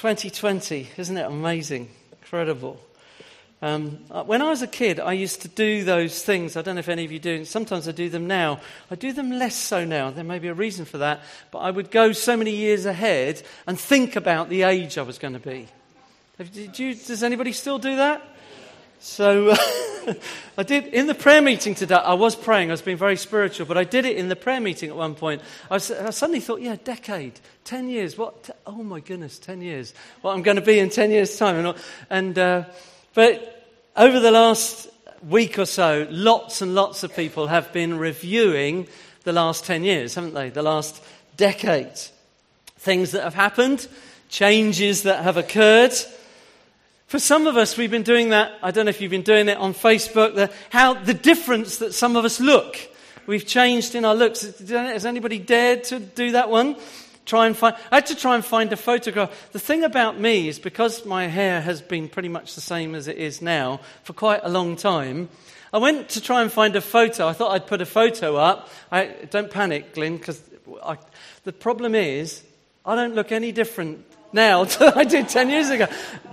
2020, isn't it amazing? Incredible. Um, uh, when I was a kid, I used to do those things. I don't know if any of you do. Sometimes I do them now. I do them less so now. There may be a reason for that. But I would go so many years ahead and think about the age I was going to be. You, does anybody still do that? So I did in the prayer meeting today. I was praying. I was being very spiritual, but I did it in the prayer meeting at one point. I, was, I suddenly thought, yeah, decade, ten years. What? Oh my goodness, ten years. What I'm going to be in ten years' time. And, and uh, but over the last week or so, lots and lots of people have been reviewing the last ten years, haven't they? The last decade. Things that have happened, changes that have occurred. For some of us, we've been doing that. I don't know if you've been doing it on Facebook, the, how the difference that some of us look. We've changed in our looks. Has anybody dared to do that one? Try and find, I had to try and find a photograph. The thing about me is because my hair has been pretty much the same as it is now for quite a long time, I went to try and find a photo. I thought I'd put a photo up. I, don't panic, Glyn, because the problem is I don't look any different now than I did 10 years ago.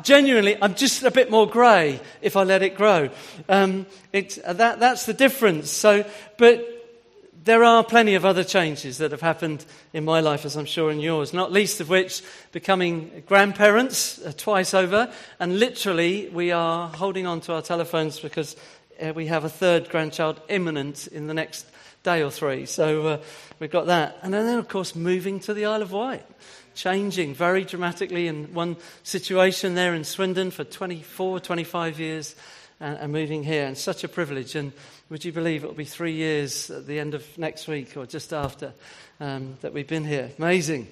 Genuinely, I'm just a bit more grey if I let it grow. Um, it, uh, that, that's the difference. So, but there are plenty of other changes that have happened in my life, as I'm sure in yours, not least of which becoming grandparents uh, twice over. And literally, we are holding on to our telephones because uh, we have a third grandchild imminent in the next day or three. So uh, we've got that. And then, of course, moving to the Isle of Wight changing very dramatically in one situation there in Swindon for 24, 25 years and, and moving here. And such a privilege. And would you believe it will be three years at the end of next week or just after um, that we've been here? Amazing.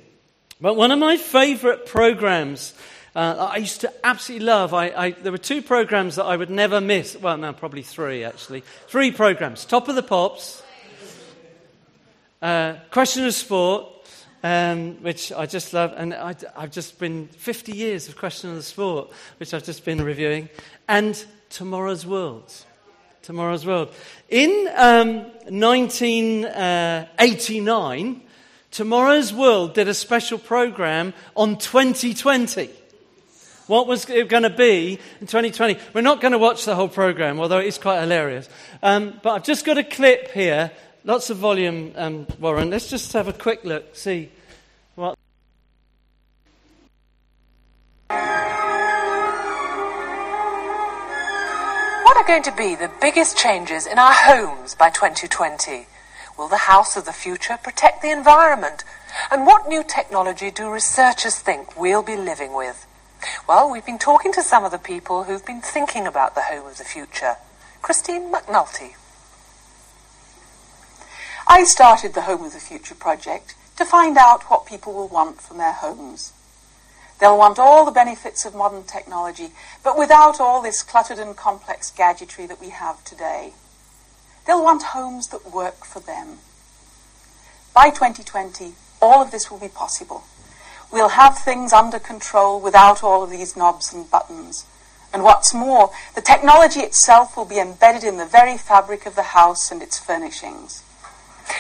But one of my favorite programs. Uh, I used to absolutely love. I, I, there were two programs that I would never miss. Well, no, probably three actually. Three programs: Top of the Pops, uh, Question of Sport, um, which I just love. And I, have just been 50 years of Question of the Sport, which I've just been reviewing, and Tomorrow's World. Tomorrow's World. In um, 1989, Tomorrow's World did a special program on 2020. What was it going to be in 2020? We're not going to watch the whole program, although it is quite hilarious. Um, but I've just got a clip here. Lots of volume, um, Warren. Let's just have a quick look, see what. What are going to be the biggest changes in our homes by 2020? Will the house of the future protect the environment? And what new technology do researchers think we'll be living with? Well, we've been talking to some of the people who've been thinking about the home of the future. Christine McNulty. I started the Home of the Future project to find out what people will want from their homes. They'll want all the benefits of modern technology, but without all this cluttered and complex gadgetry that we have today. They'll want homes that work for them. By 2020, all of this will be possible. We'll have things under control without all of these knobs and buttons. And what's more, the technology itself will be embedded in the very fabric of the house and its furnishings.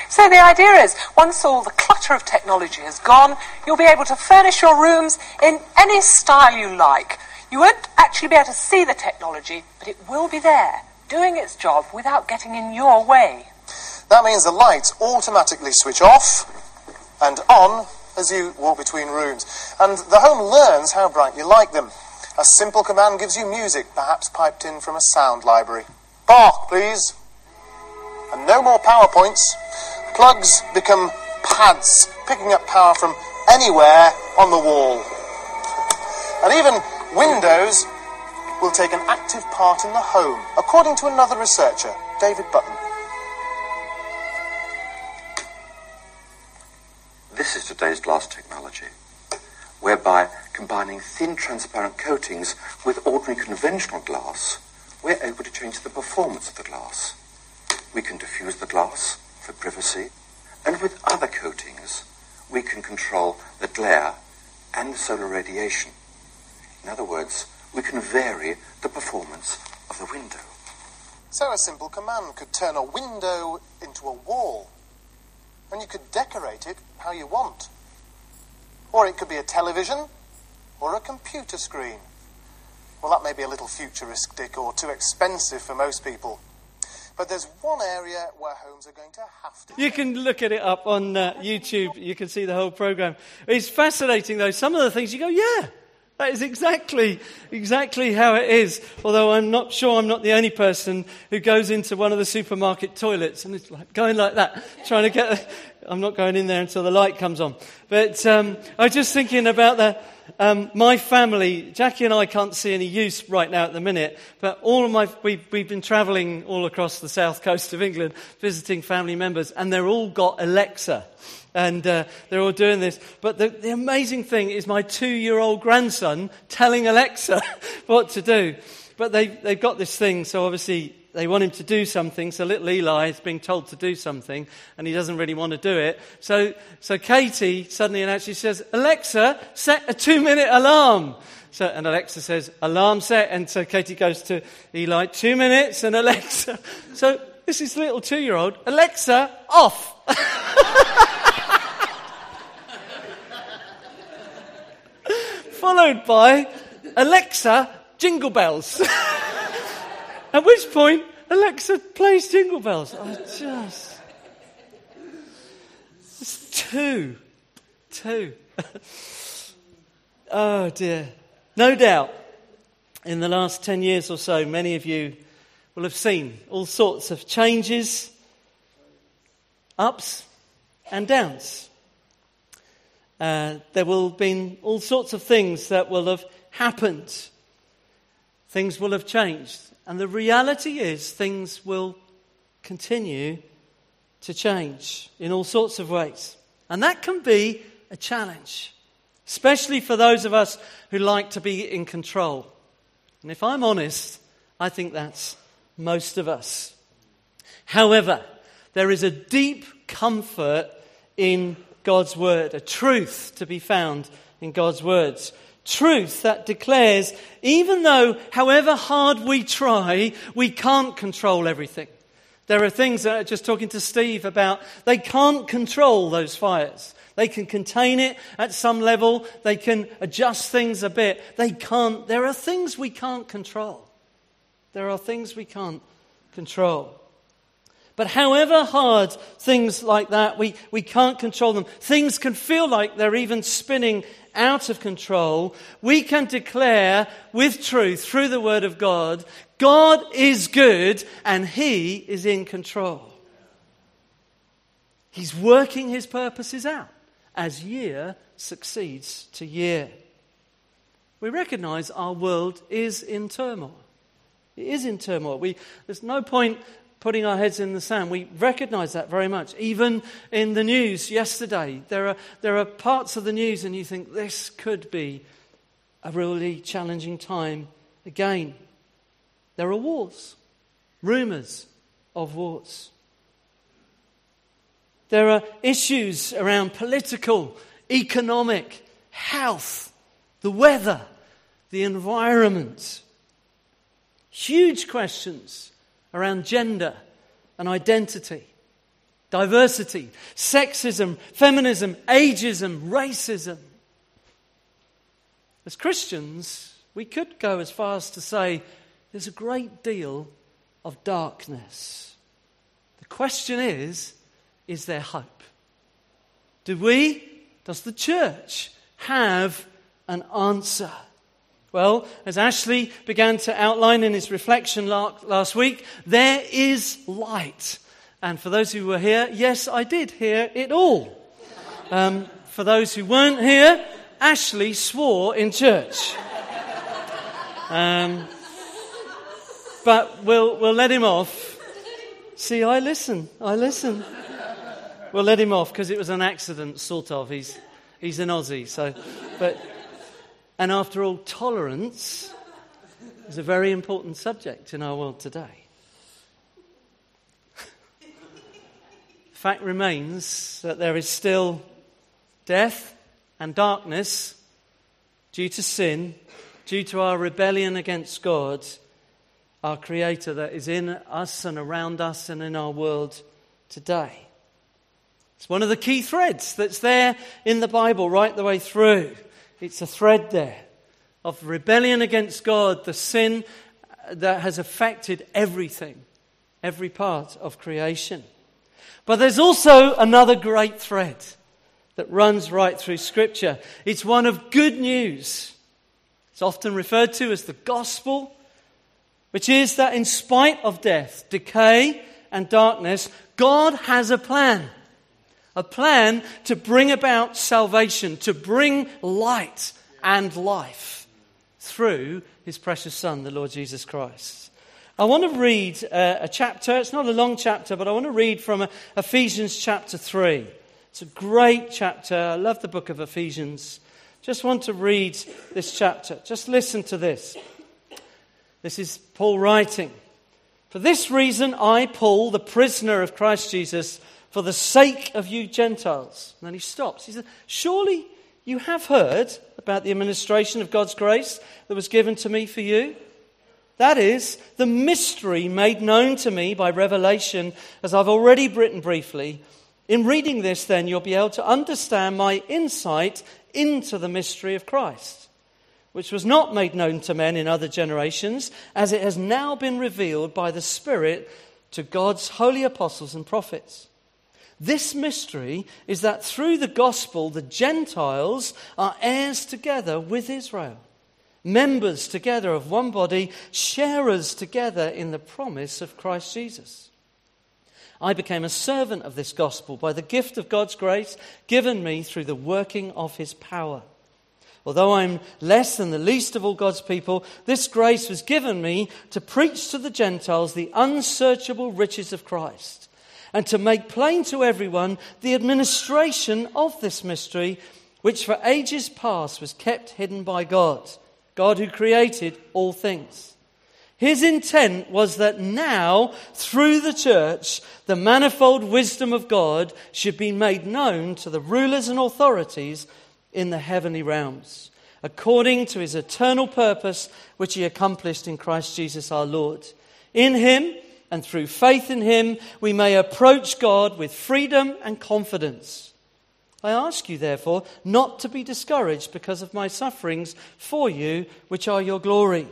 So the idea is, once all the clutter of technology is gone, you'll be able to furnish your rooms in any style you like. You won't actually be able to see the technology, but it will be there, doing its job without getting in your way. That means the lights automatically switch off and on as you walk between rooms. And the home learns how bright you like them. A simple command gives you music, perhaps piped in from a sound library. Bach, please. And no more PowerPoints. Plugs become pads, picking up power from anywhere on the wall. And even Windows will take an active part in the home, according to another researcher, David Button. This is today's glass technology, whereby combining thin transparent coatings with ordinary conventional glass, we're able to change the performance of the glass. We can diffuse the glass, for privacy, and with other coatings, we can control the glare and the solar radiation. In other words, we can vary the performance of the window. So a simple command could turn a window into a wall, and you could decorate it how you want. Or it could be a television, or a computer screen? Well, that may be a little futuristic or too expensive for most people. But there's one area where homes are going to have to. You can look at it up on uh, YouTube. You can see the whole program. It's fascinating, though. Some of the things you go, yeah, that is exactly, exactly how it is. Although I'm not sure I'm not the only person who goes into one of the supermarket toilets and it's like going like that, trying to get. I'm not going in there until the light comes on. But um, I was just thinking about the, um, my family. Jackie and I can't see any use right now at the minute, but all of my we, we've been travelling all across the south coast of England, visiting family members, and they're all got Alexa and uh, they're all doing this. But the, the amazing thing is my two year old grandson telling Alexa what to do. But they, they've got this thing, so obviously they want him to do something. So little Eli is being told to do something, and he doesn't really want to do it. So, so Katie suddenly and actually says, Alexa, set a two minute alarm. So, and Alexa says, alarm set. And so Katie goes to Eli, two minutes, and Alexa. So this is little two year old, Alexa, off. followed by Alexa Jingle Bells. At which point, Alexa plays Jingle Bells. I just. It's two. Two. oh dear. No doubt, in the last 10 years or so, many of you will have seen all sorts of changes, ups and downs. Uh, there will have been all sorts of things that will have happened. Things will have changed. And the reality is, things will continue to change in all sorts of ways. And that can be a challenge, especially for those of us who like to be in control. And if I'm honest, I think that's most of us. However, there is a deep comfort in God's word, a truth to be found in God's words. Truth that declares, even though, however hard we try, we can't control everything. There are things that I just talking to Steve about, they can't control those fires. They can contain it at some level, they can adjust things a bit. They can't, there are things we can't control. There are things we can't control. But however hard things like that, we, we can't control them. Things can feel like they're even spinning out of control. We can declare with truth through the Word of God God is good and He is in control. He's working His purposes out as year succeeds to year. We recognize our world is in turmoil. It is in turmoil. We, there's no point putting our heads in the sand. We recognize that very much. Even in the news yesterday, there are, there are parts of the news, and you think this could be a really challenging time again. There are wars, rumors of wars. There are issues around political, economic, health, the weather, the environment. Huge questions around gender and identity, diversity, sexism, feminism, ageism, racism. As Christians, we could go as far as to say there's a great deal of darkness. The question is is there hope? Do we, does the church, have an answer? Well, as Ashley began to outline in his reflection last week, there is light. And for those who were here, yes, I did hear it all. Um, for those who weren't here, Ashley swore in church. Um, but we'll, we'll let him off. See, I listen. I listen. We'll let him off because it was an accident, sort of. He's, he's an Aussie, so. But and after all, tolerance is a very important subject in our world today. Fact remains that there is still death and darkness due to sin, due to our rebellion against God, our Creator, that is in us and around us and in our world today. It's one of the key threads that's there in the Bible right the way through. It's a thread there. of rebellion against God, the sin that has affected everything, every part of creation. But there's also another great thread that runs right through Scripture. It's one of good news. It's often referred to as the gospel, which is that in spite of death, decay, and darkness, God has a plan. A plan to bring about salvation, to bring light and life through his precious Son, the Lord Jesus Christ. I want to read uh, a chapter. It's not a long chapter, but I want to read from Ephesians chapter 3. It's a great chapter. I love the book of Ephesians. Just want to read this chapter. Just listen to this. This is Paul writing. For this reason, I, Paul, the prisoner of Christ Jesus, for the sake of you Gentiles. And then he stops. He says, Surely you have heard about the administration of God's grace that was given to me for you. That is, the mystery made known to me by revelation, as I've already written briefly. In reading this, then, you'll be able to understand my insight into the mystery of Christ, which was not made known to men in other generations, as it has now been revealed by the Spirit to God's holy apostles and prophets. This mystery is that through the gospel, the Gentiles are heirs together with Israel, members together of one body, sharers together in the promise of Christ Jesus. I became a servant of this gospel by the gift of God's grace given me through the working of his power. Although I'm less than the least of all God's people, this grace was given me to preach to the Gentiles the unsearchable riches of Christ and to make plain to everyone the administration of this mystery, which for ages past was kept hidden by God, God who created all things. His intent was that now, through the church, the manifold wisdom of God should be made known to the rulers and authorities in the heavenly realms, according to his eternal purpose, which he accomplished in Christ Jesus our Lord. In him, and through faith in Him, we may approach God with freedom and confidence. I ask you, therefore, not to be discouraged because of my sufferings for you, which are your glory.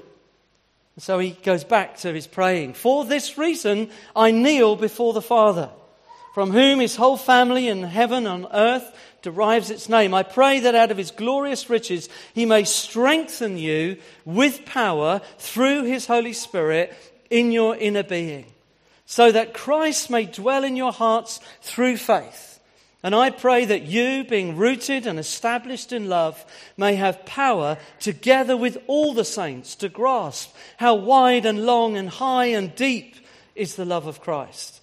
So he goes back to his praying. For this reason, I kneel before the Father, from whom his whole family in heaven and earth derives its name. I pray that out of his glorious riches he may strengthen you with power through his Holy Spirit in your inner being, so that Christ may dwell in your hearts through faith. And I pray that you, being rooted and established in love, may have power, together with all the saints, to grasp how wide and long and high and deep is the love of Christ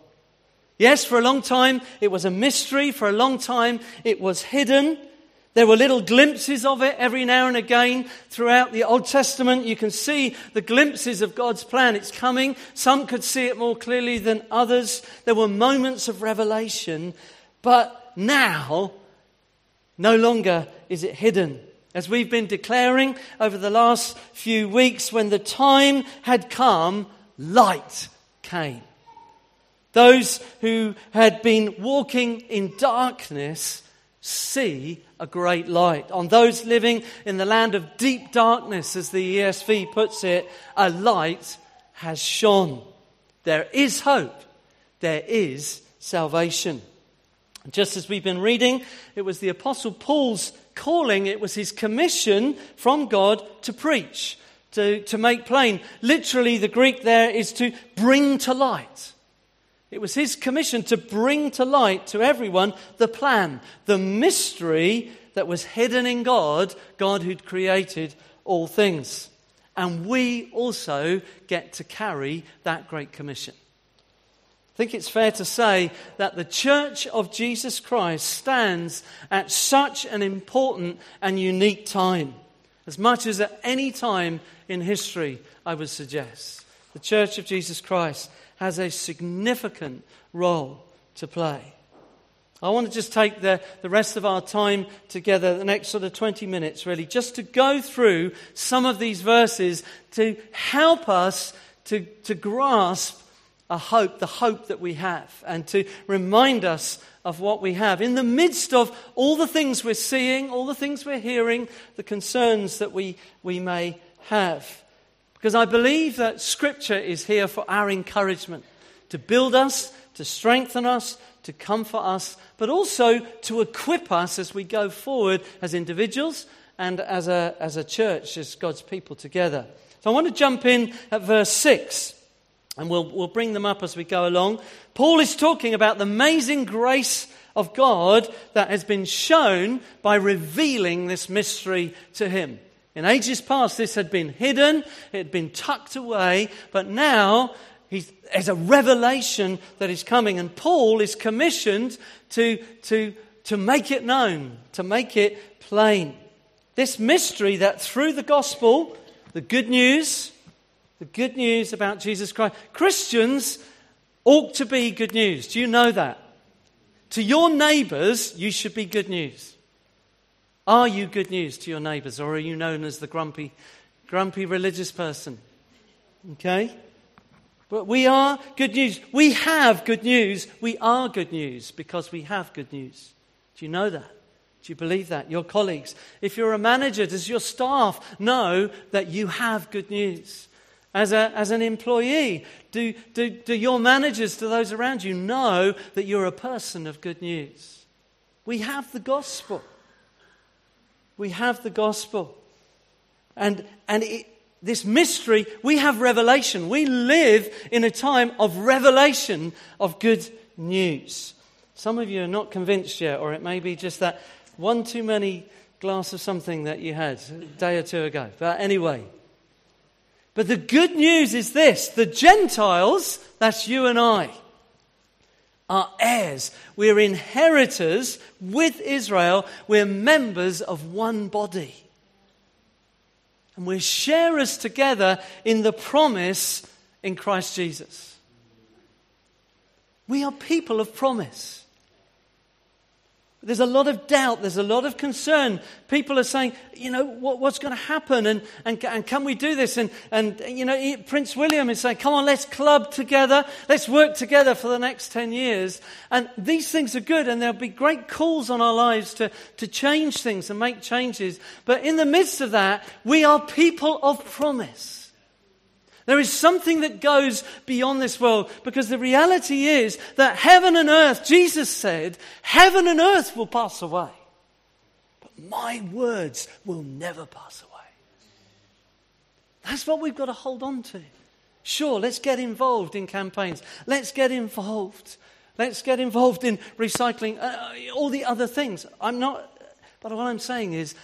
Yes, for a long time it was a mystery. For a long time it was hidden. There were little glimpses of it every now and again throughout the Old Testament. You can see the glimpses of God's plan. It's coming. Some could see it more clearly than others. There were moments of revelation. But now, no longer is it hidden. As we've been declaring over the last few weeks, when the time had come, light came. Those who had been walking in darkness see a great light. On those living in the land of deep darkness, as the ESV puts it, a light has shone. There is hope. There is salvation. Just as we've been reading, it was the Apostle Paul's calling, it was his commission from God to preach, to, to make plain. Literally, the Greek there is to bring to light. It was his commission to bring to light to everyone the plan, the mystery that was hidden in God, God who'd created all things. And we also get to carry that great commission. I think it's fair to say that the Church of Jesus Christ stands at such an important and unique time. As much as at any time in history, I would suggest. The Church of Jesus Christ has a significant role to play. I want to just take the, the rest of our time together, the next sort of 20 minutes really, just to go through some of these verses to help us to, to grasp a hope, the hope that we have, and to remind us of what we have. In the midst of all the things we're seeing, all the things we're hearing, the concerns that we, we may have. Because I believe that Scripture is here for our encouragement, to build us, to strengthen us, to comfort us, but also to equip us as we go forward as individuals and as a, as a church, as God's people together. So I want to jump in at verse 6, and we'll, we'll bring them up as we go along. Paul is talking about the amazing grace of God that has been shown by revealing this mystery to him. In ages past, this had been hidden, it had been tucked away, but now there's a revelation that is coming, and Paul is commissioned to, to, to make it known, to make it plain. This mystery that through the gospel, the good news, the good news about Jesus Christ, Christians ought to be good news. Do you know that? To your neighbours, you should be good news. Are you good news to your neighbours, or are you known as the grumpy, grumpy religious person? Okay? But we are good news. We have good news. We are good news because we have good news. Do you know that? Do you believe that? Your colleagues, if you're a manager, does your staff know that you have good news? As, a, as an employee, do, do, do your managers, do those around you know that you're a person of good news? We have the gospel. We have the gospel. And, and it, this mystery, we have revelation. We live in a time of revelation of good news. Some of you are not convinced yet, or it may be just that one too many glass of something that you had a day or two ago. But anyway, but the good news is this the Gentiles, that's you and I, are heirs. We're inheritors with Israel. We're members of one body. And we're sharers together in the promise in Christ Jesus. We are people of promise. There's a lot of doubt, there's a lot of concern. People are saying, you know, what, what's going to happen and, and, and can we do this? And, and, you know, Prince William is saying, come on, let's club together, let's work together for the next 10 years. And these things are good and there'll be great calls on our lives to, to change things and make changes. But in the midst of that, we are people of promise. There is something that goes beyond this world because the reality is that heaven and earth, Jesus said, heaven and earth will pass away, but my words will never pass away. That's what we've got to hold on to. Sure, let's get involved in campaigns. Let's get involved. Let's get involved in recycling, uh, all the other things. I'm not, but what I'm saying is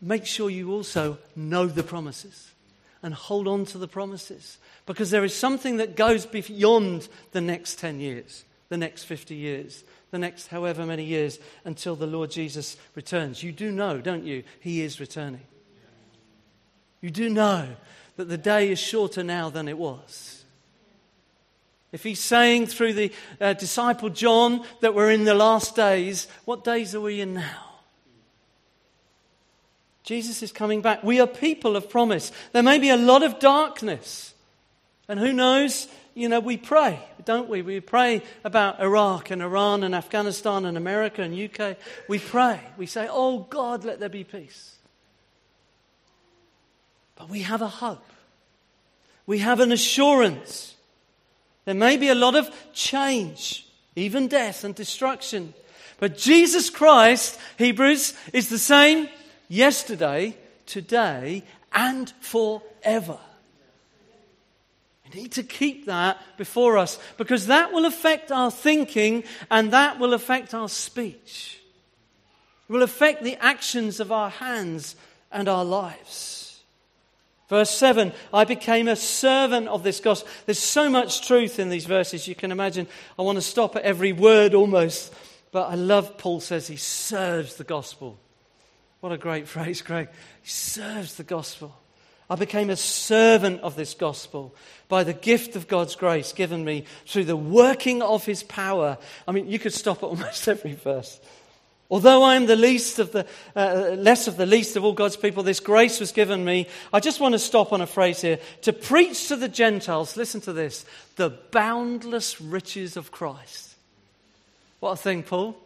make sure you also know the promises and hold on to the promises. Because there is something that goes beyond the next 10 years, the next 50 years, the next however many years until the Lord Jesus returns. You do know, don't you? He is returning. You do know that the day is shorter now than it was. If he's saying through the uh, disciple John that we're in the last days, what days are we in now? Jesus is coming back. We are people of promise. There may be a lot of darkness. And who knows? You know, we pray, don't we? We pray about Iraq and Iran and Afghanistan and America and UK. We pray. We say, Oh God, let there be peace. But we have a hope. We have an assurance. There may be a lot of change, even death and destruction. But Jesus Christ, Hebrews, is the same yesterday, today, and forever. We need to keep that before us because that will affect our thinking and that will affect our speech. It will affect the actions of our hands and our lives. Verse 7 I became a servant of this gospel. There's so much truth in these verses, you can imagine. I want to stop at every word almost, but I love Paul says he serves the gospel. What a great phrase, Greg. He serves the gospel. I became a servant of this gospel by the gift of God's grace given me through the working of his power. I mean, you could stop at almost every verse. Although I am the least of the, uh, less of the least of all God's people, this grace was given me. I just want to stop on a phrase here. To preach to the Gentiles, listen to this, the boundless riches of Christ. What a thing, Paul.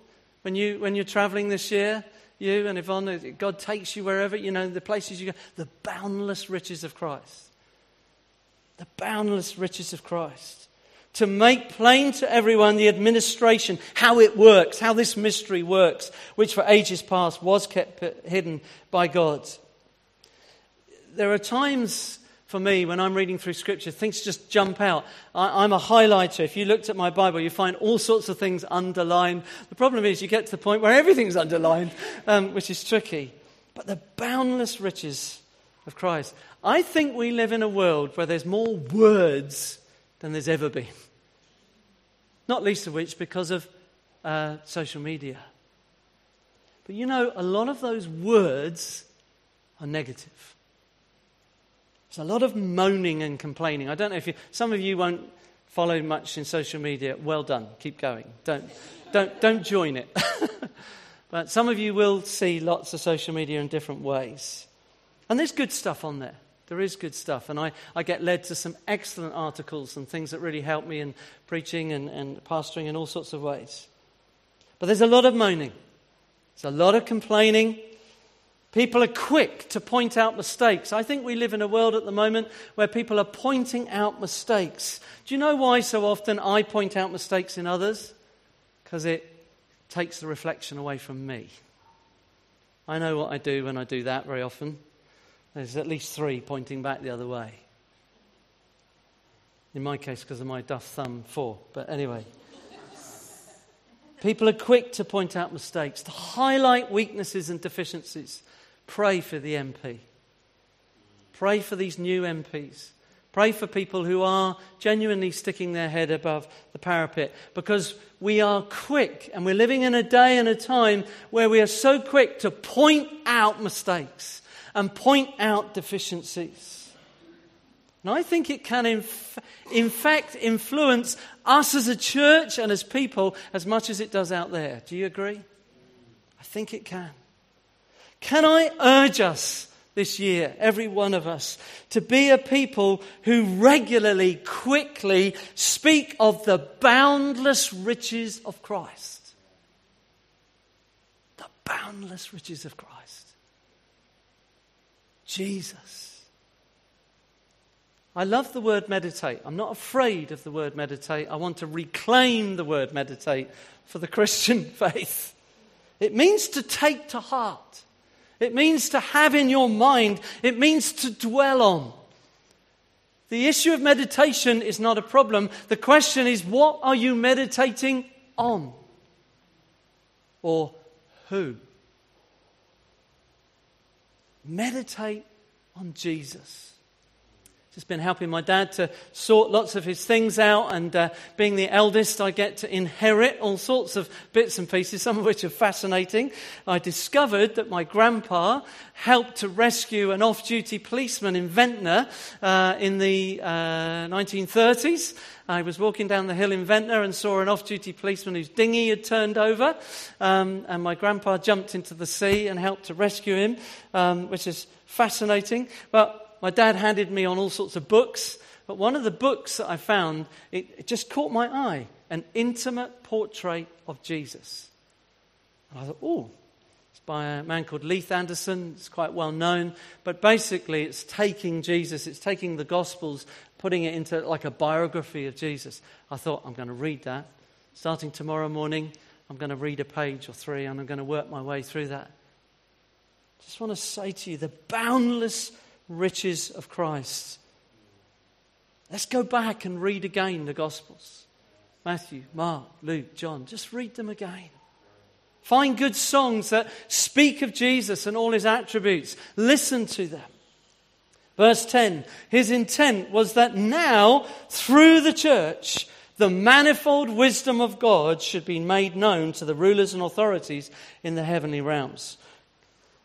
When, you, when you're traveling this year, you and Yvonne, God takes you wherever, you know, the places you go, the boundless riches of Christ. The boundless riches of Christ. To make plain to everyone the administration, how it works, how this mystery works, which for ages past was kept hidden by God. There are times for me, when I'm reading through Scripture, things just jump out. I, am a highlighter. If you looked at my Bible, you find all sorts of things underlined. The problem is, you get to the point where everything's underlined, um, which is tricky. But the boundless riches of Christ. I think we live in a world where there's more words than there's ever been. Not least of which because of uh, social media. But you know, a lot of those words are negative. There's a lot of moaning and complaining. I don't know if you, some of you won't follow much in social media. Well done. Keep going. Don't, don't, don't join it. but some of you will see lots of social media in different ways. And there's good stuff on there. There is good stuff. And I, I get led to some excellent articles and things that really help me in preaching and, and pastoring in all sorts of ways. But there's a lot of moaning, there's a lot of complaining. People are quick to point out mistakes. I think we live in a world at the moment where people are pointing out mistakes. Do you know why so often I point out mistakes in others? Because it takes the reflection away from me. I know what I do when I do that very often. There's at least three pointing back the other way. In my case, because of my duff thumb, four. But anyway. People are quick to point out mistakes, to highlight weaknesses and deficiencies. Pray for the MP. Pray for these new MPs. Pray for people who are genuinely sticking their head above the parapet because we are quick and we're living in a day and a time where we are so quick to point out mistakes and point out deficiencies. And I think it can, in, in fact, influence us as a church and as people as much as it does out there. Do you agree? I think it can. Can I urge us this year, every one of us, to be a people who regularly, quickly speak of the boundless riches of Christ? The boundless riches of Christ. Jesus. I love the word meditate. I'm not afraid of the word meditate. I want to reclaim the word meditate for the Christian faith. It means to take to heart. It means to have in your mind, it means to dwell on. The issue of meditation is not a problem. The question is, what are you meditating on? Or who? Meditate on Jesus just been helping my dad to sort lots of his things out, and uh, being the eldest, I get to inherit all sorts of bits and pieces, some of which are fascinating. I discovered that my grandpa helped to rescue an off duty policeman in Ventnor uh, in the uh, 1930s. I was walking down the hill in Ventnor and saw an off duty policeman whose dinghy had turned over, um, and my grandpa jumped into the sea and helped to rescue him, um, which is fascinating. But my dad handed me on all sorts of books, but one of the books that I found, it, it just caught my eye an intimate portrait of Jesus. And I thought, oh, it's by a man called Leith Anderson. It's quite well known. But basically, it's taking Jesus, it's taking the Gospels, putting it into like a biography of Jesus. I thought, I'm going to read that. Starting tomorrow morning, I'm going to read a page or three and I'm going to work my way through that. I just want to say to you the boundless riches of Christ. Let's go back and read again the Gospels Matthew, Mark, Luke, John. Just read them again. Find good songs that speak of Jesus and all his attributes. Listen to them. Verse 10 His intent was that now, through the church, the manifold wisdom of God should be made known to the rulers and authorities in the heavenly realms.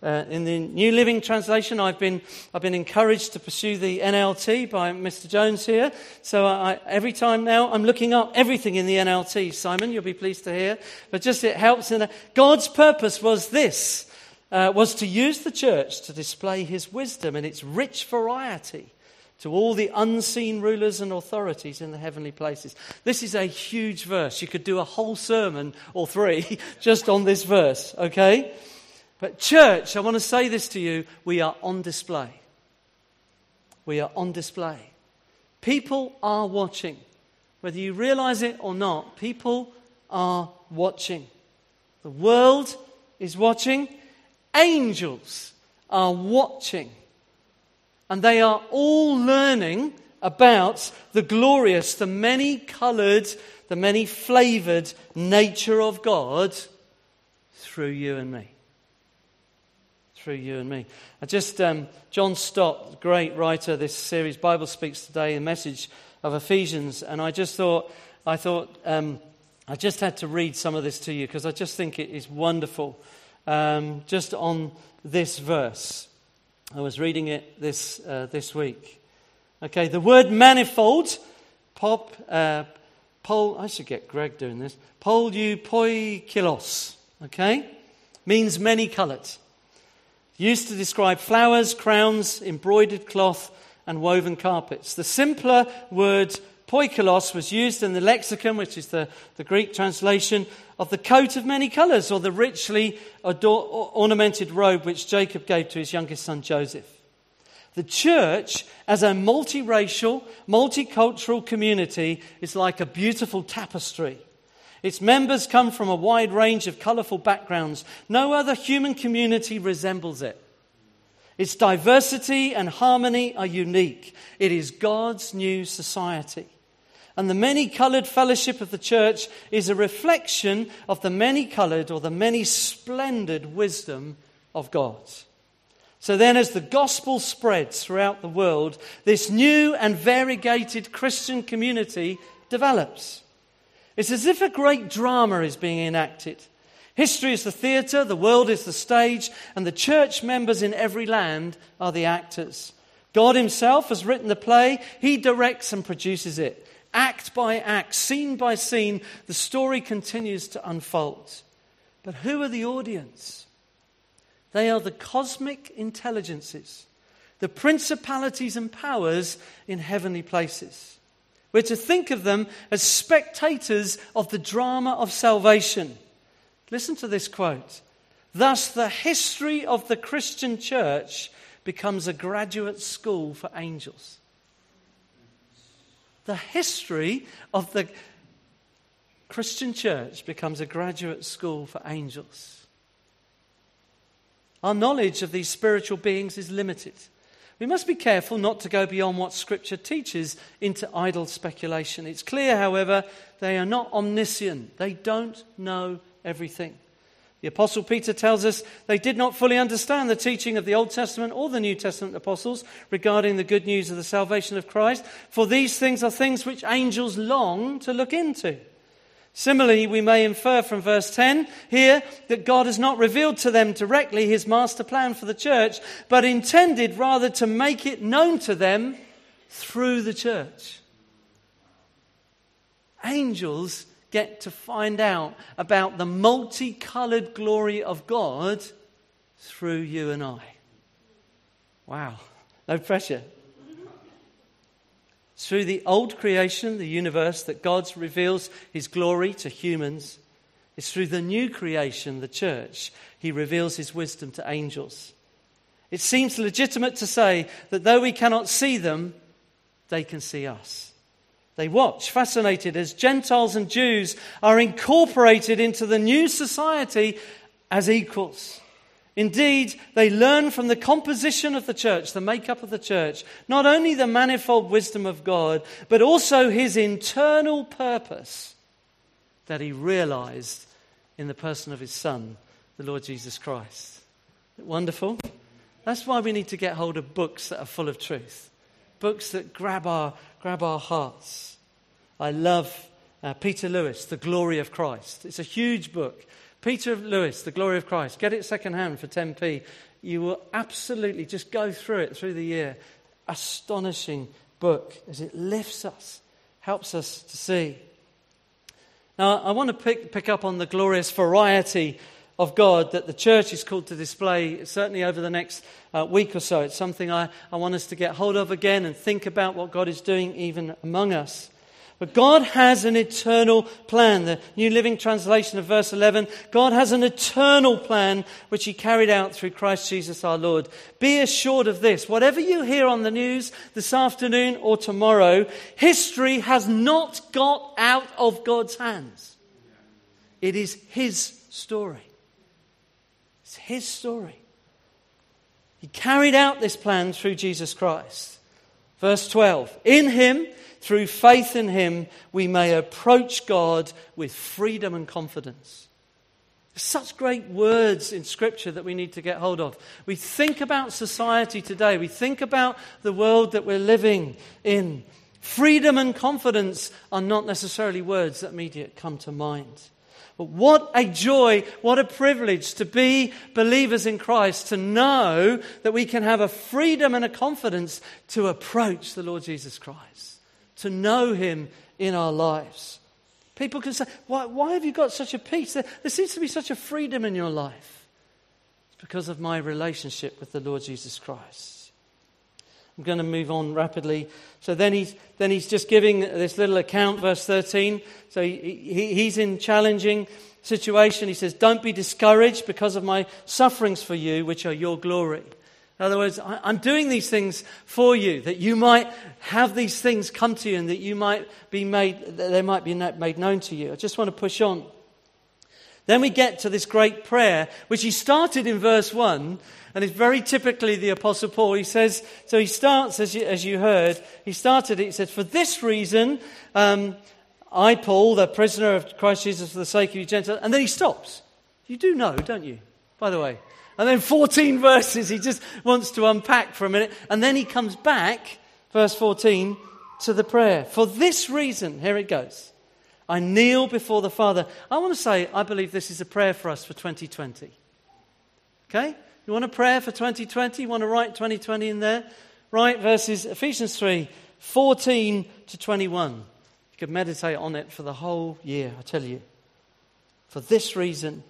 Uh, in the New Living Translation, I've been, I've been encouraged to pursue the NLT by Mr. Jones here. So I, every time now I'm looking up everything in the NLT. Simon, you'll be pleased to hear. But just it helps. In a, God's purpose was this, uh, was to use the church to display his wisdom in its rich variety to all the unseen rulers and authorities in the heavenly places. This is a huge verse. You could do a whole sermon or three just on this verse, okay? But, church, I want to say this to you we are on display. We are on display. People are watching. Whether you realize it or not, people are watching. The world is watching. Angels are watching. And they are all learning about the glorious, the many colored, the many flavored nature of God through you and me through you and me. I just, um, John Stott, great writer, this series, Bible Speaks Today, the message of Ephesians, and I just thought, I thought, um, I just had to read some of this to you because I just think it is wonderful. Um, just on this verse, I was reading it this, uh, this week. Okay, the word manifold, pop, uh, pol, I should get Greg doing this, polypoikilos, okay, means many coloured used to describe flowers, crowns, embroidered cloth, and woven carpets. The simpler word poikilos was used in the lexicon, which is the, the Greek translation of the coat of many colours or the richly ador- ornamented robe which Jacob gave to his youngest son Joseph. The church, as a multiracial, multicultural community, is like a beautiful tapestry its members come from a wide range of colourful backgrounds. No other human community resembles it. Its diversity and harmony are unique. It is God's new society. And the many coloured fellowship of the church is a reflection of the many coloured or the many splendid wisdom of God. So then, as the gospel spreads throughout the world, this new and variegated Christian community develops. It's as if a great drama is being enacted. History is the theatre, the world is the stage, and the church members in every land are the actors. God Himself has written the play, He directs and produces it. Act by act, scene by scene, the story continues to unfold. But who are the audience? They are the cosmic intelligences, the principalities and powers in heavenly places. We're to think of them as spectators of the drama of salvation. Listen to this quote. Thus, the history of the Christian church becomes a graduate school for angels. The history of the Christian church becomes a graduate school for angels. Our knowledge of these spiritual beings is limited. We must be careful not to go beyond what Scripture teaches into idle speculation. It's clear, however, they are not omniscient, they don't know everything. The Apostle Peter tells us they did not fully understand the teaching of the Old Testament or the New Testament apostles regarding the good news of the salvation of Christ, for these things are things which angels long to look into. Similarly, we may infer from verse 10 here that God has not revealed to them directly his master plan for the church, but intended rather to make it known to them through the church. Angels get to find out about the multicolored glory of God through you and I. Wow, no pressure through the old creation, the universe, that God reveals his glory to humans. It's through the new creation, the church, he reveals his wisdom to angels. It seems legitimate to say that though we cannot see them, they can see us. They watch, fascinated, as Gentiles and Jews are incorporated into the new society as equals. Indeed, they learn from the composition of the church, the makeup of the church, not only the manifold wisdom of God, but also his internal purpose that he realized in the person of his Son, the Lord Jesus Christ. Wonderful. That's why we need to get hold of books that are full of truth, books that grab our, grab our hearts. I love uh, Peter Lewis, The Glory of Christ. It's a huge book Peter Lewis, The Glory of Christ. Get it secondhand for 10p. You will absolutely just go through it through the year. Astonishing book as it lifts us, helps us to see. Now, I want to pick, pick up on the glorious variety of God that the church is called to display, certainly over the next uh, week or so. It's something I, I want us to get hold of again and think about what God is doing even among us. But God has an eternal plan. The New Living Translation of verse 11 God has an eternal plan which He carried out through Christ Jesus our Lord. Be assured of this. Whatever you hear on the news this afternoon or tomorrow, history has not got out of God's hands. It is His story. It's His story. He carried out this plan through Jesus Christ. Verse 12 In Him, through faith in Him, we may approach God with freedom and confidence. Such great words in Scripture that we need to get hold of. We think about society today, we think about the world that we're living in. Freedom and confidence are not necessarily words that immediately come to mind. But what a joy, what a privilege to be believers in Christ, to know that we can have a freedom and a confidence to approach the Lord Jesus Christ to know Him in our lives. People can say, Why, why have you got such a peace? There, there seems to be such a freedom in your life. It's because of my relationship with the Lord Jesus Christ. I'm going to move on rapidly. So then he's, then he's just giving this little account, verse 13. So he, he, he's in challenging situation. He says, Don't be discouraged because of my sufferings for you, which are your glory. In other words, I'm doing these things for you, that you might have these things come to you and that you might be made, they might be made known to you. I just want to push on. Then we get to this great prayer, which he started in verse 1, and it's very typically the Apostle Paul. He says, so he starts, as you, as you heard, he started he said, For this reason, um, I, Paul, the prisoner of Christ Jesus for the sake of you Gentiles, and then he stops. You do know, don't you? By the way, and then 14 verses he just wants to unpack for a minute. And then he comes back, verse 14, to the prayer. For this reason, here it goes. I kneel before the Father. I want to say, I believe this is a prayer for us for 2020. Okay? You want a prayer for 2020? You want to write 2020 in there? Write verses Ephesians 3 14 to 21. You could meditate on it for the whole year, I tell you. For this reason,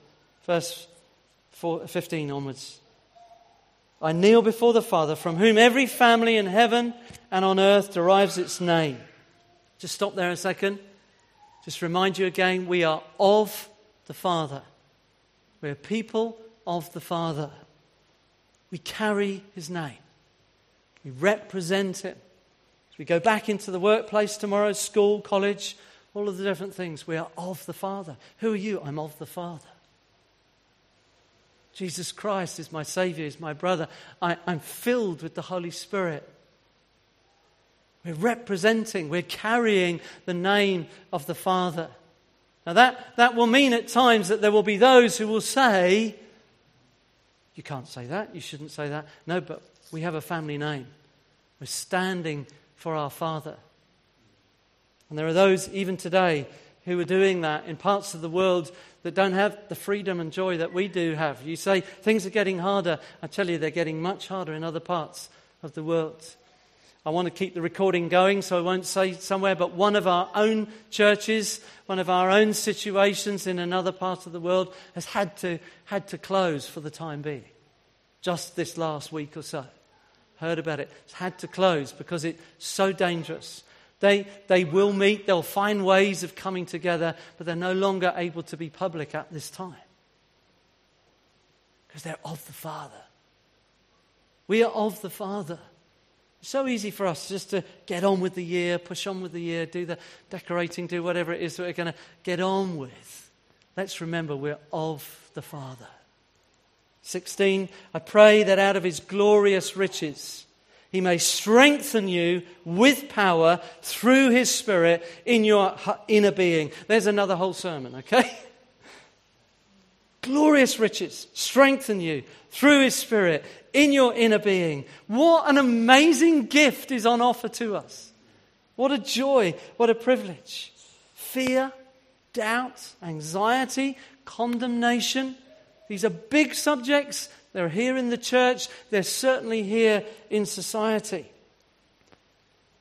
verse 15 onwards. I kneel before the Father, from whom every family in heaven and on earth derives its name. Just stop there a second. Just remind you again we are of the Father. We're people of the Father. We carry his name, we represent him. As we go back into the workplace tomorrow, school, college, all of the different things, we are of the Father. Who are you? I'm of the Father. Jesus Christ is my Savior, is my brother. I, I'm filled with the Holy Spirit. We're representing, we're carrying the name of the Father. Now, that, that will mean at times that there will be those who will say, You can't say that, you shouldn't say that. No, but we have a family name. We're standing for our Father. And there are those, even today, who are doing that in parts of the world that don't have the freedom and joy that we do have. You say things are getting harder. I tell you, they're getting much harder in other parts of the world. I want to keep the recording going, so I won't say somewhere, but one of our own churches, one of our own situations in another part of the world has had to, had to close for the time being. Just this last week or so. Heard about it. It's had to close because it's so dangerous they, they will meet, they'll find ways of coming together, but they're no longer able to be public at this time. Because they're of the Father. We are of the Father. So easy for us just to get on with the year, push on with the year, do the decorating, do whatever it is that we're going to get on with. Let's remember we're of the Father. 16, I pray that out of his glorious riches, he may strengthen you with power through his spirit in your inner being. There's another whole sermon, okay? Glorious riches, strengthen you through his spirit in your inner being. What an amazing gift is on offer to us. What a joy, what a privilege. Fear, doubt, anxiety, condemnation. These are big subjects. They're here in the church, they're certainly here in society.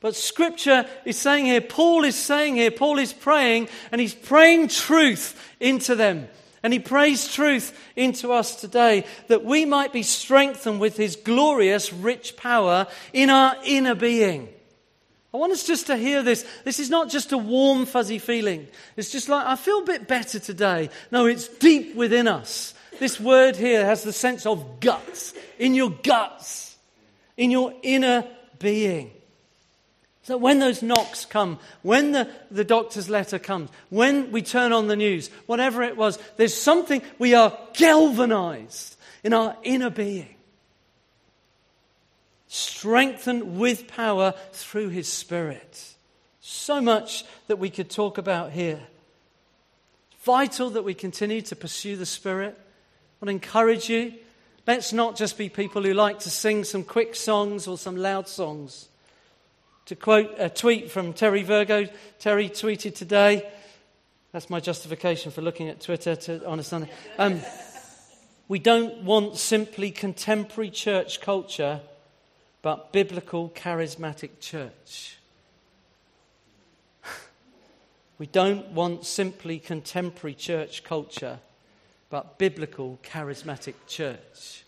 But Scripture is saying here, Paul is saying here, Paul is praying, and he's praying truth into them. And he prays truth into us today that we might be strengthened with his glorious, rich power in our inner being. I want us just to hear this. This is not just a warm, fuzzy feeling. It's just like, I feel a bit better today. No, it's deep within us. This word here has the sense of guts, in your guts, in your inner being. So when those knocks come, when the, the doctor's letter comes, when we turn on the news, whatever it was, there's something, we are galvanized in our inner being. Strengthened with power through his spirit. So much that we could talk about here. Vital that we continue to pursue the spirit. I want to encourage you. Let's not just be people who like to sing some quick songs or some loud songs. To quote a tweet from Terry Virgo, Terry tweeted today, that's my justification for looking at Twitter to, on a Sunday. Um, we don't want simply contemporary church culture, but biblical charismatic church. we don't want simply contemporary church culture, but biblical charismatic church.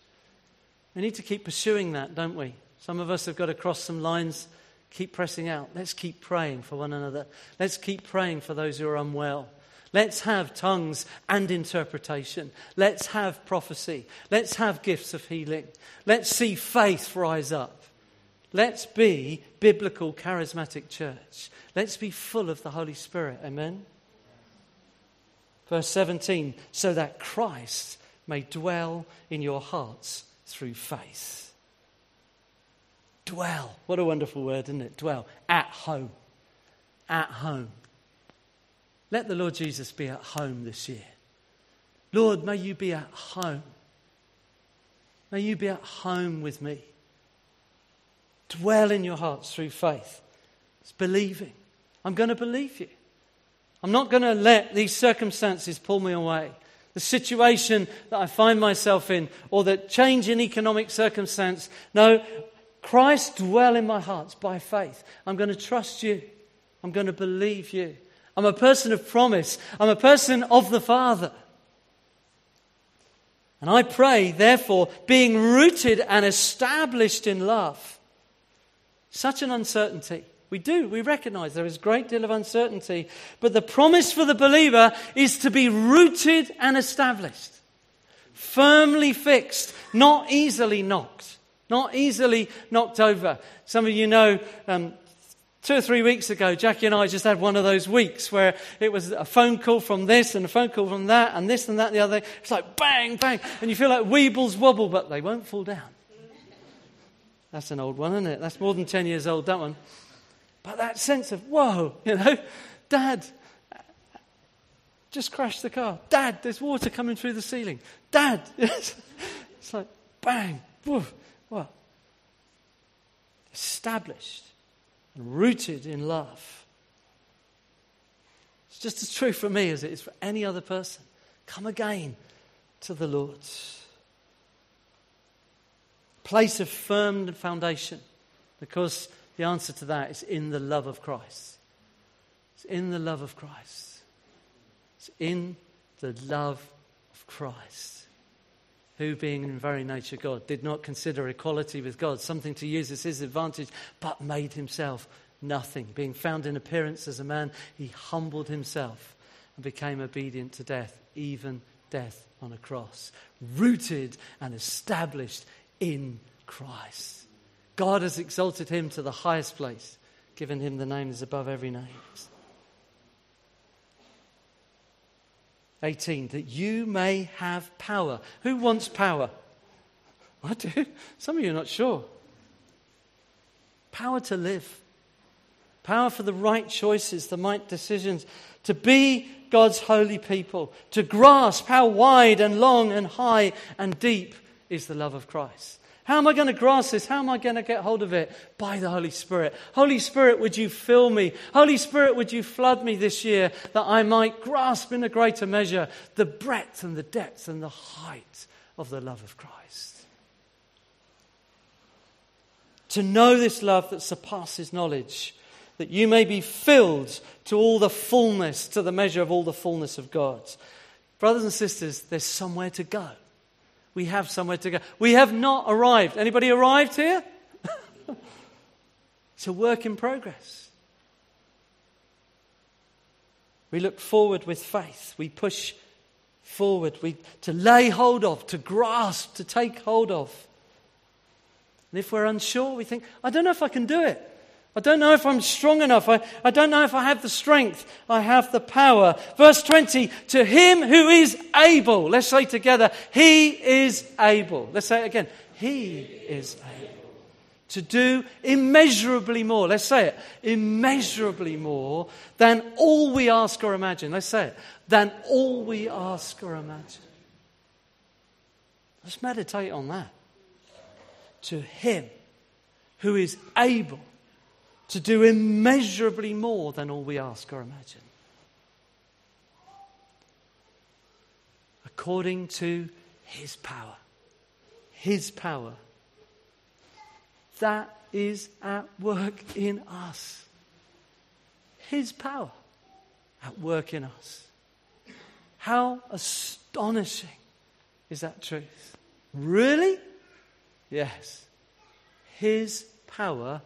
We need to keep pursuing that, don't we? Some of us have got to cross some lines Keep pressing out. Let's keep praying for one another. Let's keep praying for those who are unwell. Let's have tongues and interpretation. Let's have prophecy. Let's have gifts of healing. Let's see faith rise up. Let's be biblical, charismatic church. Let's be full of the Holy Spirit. Amen. Verse 17 so that Christ may dwell in your hearts through faith. Dwell. What a wonderful word, isn't it? Dwell. At home. At home. Let the Lord Jesus be at home this year. Lord, may you be at home. May you be at home with me. Dwell in your hearts through faith. It's believing. I'm going to believe you. I'm not going to let these circumstances pull me away. The situation that I find myself in, or the change in economic circumstance. No, Christ dwell in my heart by faith. I'm going to trust you. I'm going to believe you. I'm a person of promise. I'm a person of the Father. And I pray, therefore, being rooted and established in love. Such an uncertainty. We do, we recognize there is a great deal of uncertainty. But the promise for the believer is to be rooted and established, firmly fixed, not easily knocked not easily knocked over. Some of you know um, Two or three weeks ago, Jackie and I just had one of those weeks where it was a phone call from this and a phone call from that and this and that and the other. It's like bang, bang. And you feel like weebles wobble, but they won't fall down. That's an old one, isn't it? That's more than 10 years old, that one. But that sense of, whoa, you know, Dad, just crashed the car. Dad, there's water coming through the ceiling. Dad. it's like bang, woof. What? Established and rooted in love. It's just as true for me as it is for any other person. Come again to the Lord. Place of firm foundation because the answer to that is in the love of Christ. It's in the love of Christ. It's in the love of Christ who, being in very nature God, did not consider equality with God something to use as his advantage, but made himself nothing. Being found in appearance as a man, he humbled himself and became obedient to death, even death on a cross. Rooted and established in Christ. God has exalted him to the highest place, given him the name that is above every name. 18, that you may have power. Who wants power? I do. Some of you are not sure. Power to live, power for the right choices, the right decisions, to be God's holy people, to grasp how wide and long and high and deep is the love of Christ, How am I going to grasp this? How am I going to get hold of it? By the Holy Spirit. Holy Spirit, would you fill me? Holy Spirit, would you flood me this year that I might grasp in a greater measure the breadth and the depth and the height of the love of Christ? To know this love that surpasses knowledge, that you may be filled to all the fullness, to the measure of all the fullness of God. Brothers and sisters, there's somewhere to go. We have somewhere to go. We have not arrived. Anybody arrived here? it's a work in progress. We look forward with faith. We push forward we, to lay hold of, to grasp, to take hold of. And if we're unsure, we think, I don't know if I can do it. I don't know if I'm strong enough. I, I don't know if I have the strength. I have the power. Verse 20, to him who is able. Let's say together, he is able. Let's say it again. He is able to do immeasurably more. Let's say it. Immeasurably more than all we ask or imagine. Let's say it. Than all we ask or imagine. Let's meditate on that. To him who is able to do immeasurably more than all we ask or imagine. According to his power. His power. That is at work in us. His power at work in us. How astonishing is that truth? Really? Yes. His power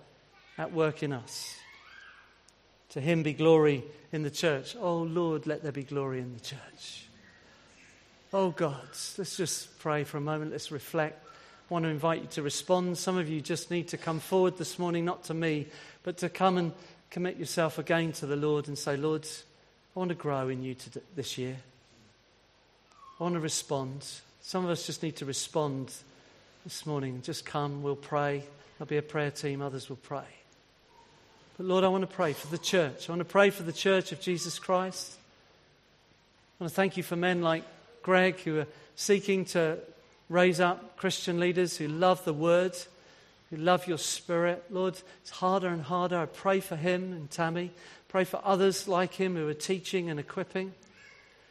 at work in us. To him be glory in the church. Oh Lord, let there be glory in the church. Oh God, let's just pray for a moment. Let's reflect. I want to invite you to respond. Some of you just need to come forward this morning, not to me, but to come and commit yourself again to the Lord and say, Lord, I want to grow in you this year. I want to respond. Some of us just need to respond this morning. Just come, we'll pray. There'll be a prayer team, others will pray. But Lord, I want to pray for the church. I want to pray for the church of Jesus Christ. I want to thank you for men like Greg who are seeking to raise up Christian leaders who love the word, who love your spirit. Lord, it's harder and harder. I pray for him and Tammy. Pray for others like him who are teaching and equipping.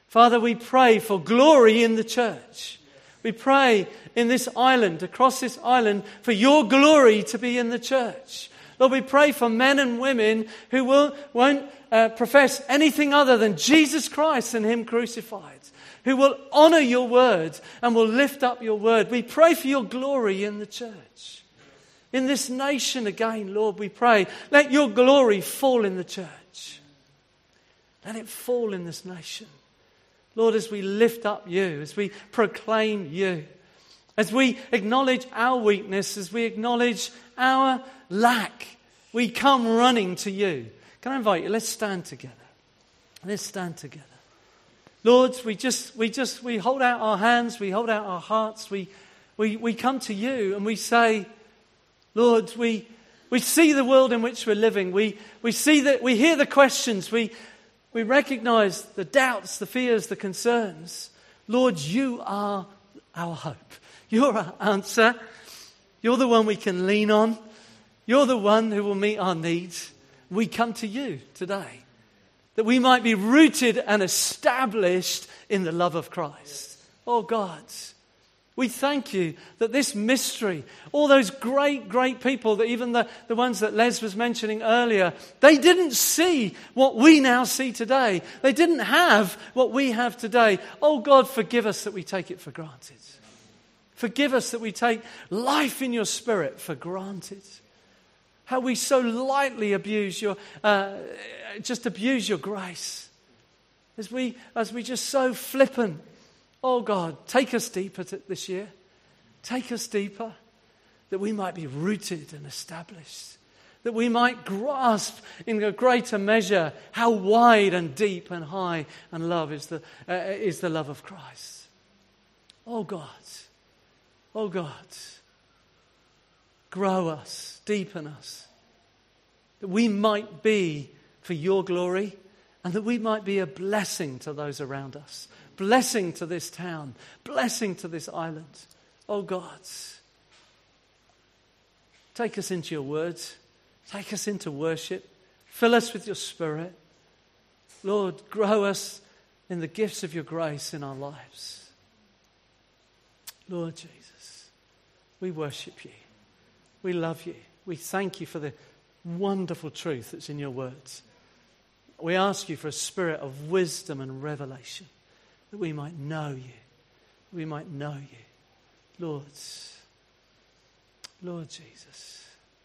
Father, we pray for glory in the church. We pray in this island, across this island, for your glory to be in the church. Lord, we pray for men and women who will, won't uh, profess anything other than Jesus Christ and Him crucified, who will honor your word and will lift up your word. We pray for your glory in the church. In this nation again, Lord, we pray, let your glory fall in the church. Let it fall in this nation. Lord, as we lift up you, as we proclaim you, as we acknowledge our weakness, as we acknowledge our lack, we come running to you. Can I invite you? Let's stand together. Let's stand together. Lord, we just, we just, we hold out our hands, we hold out our hearts, we, we, we come to you and we say, Lord, we, we see the world in which we're living. We, we see that, we hear the questions. We, we recognize the doubts, the fears, the concerns. Lord, you are our hope. You're our answer. You're the one we can lean on. You're the one who will meet our needs. We come to you today that we might be rooted and established in the love of Christ. Oh God, we thank you that this mystery, all those great, great people, that even the, the ones that Les was mentioning earlier, they didn't see what we now see today. They didn't have what we have today. Oh God, forgive us that we take it for granted. Forgive us that we take life in your spirit for granted. How we so lightly abuse your, uh, just abuse your grace. As we, as we just so flippant. Oh God, take us deeper this year. Take us deeper that we might be rooted and established. That we might grasp in a greater measure how wide and deep and high and love is the, uh, is the love of Christ. Oh God, oh God, grow us, deepen us, that we might be for your glory and that we might be a blessing to those around us, blessing to this town, blessing to this island. Oh God, Take us into your words. Take us into worship. Fill us with your spirit. Lord, grow us in the gifts of your grace in our lives. Lord Jesus, we worship you. We love you. We thank you for the wonderful truth that's in your words. We ask you for a spirit of wisdom and revelation that we might know you. We might know you. Lord, Lord Jesus.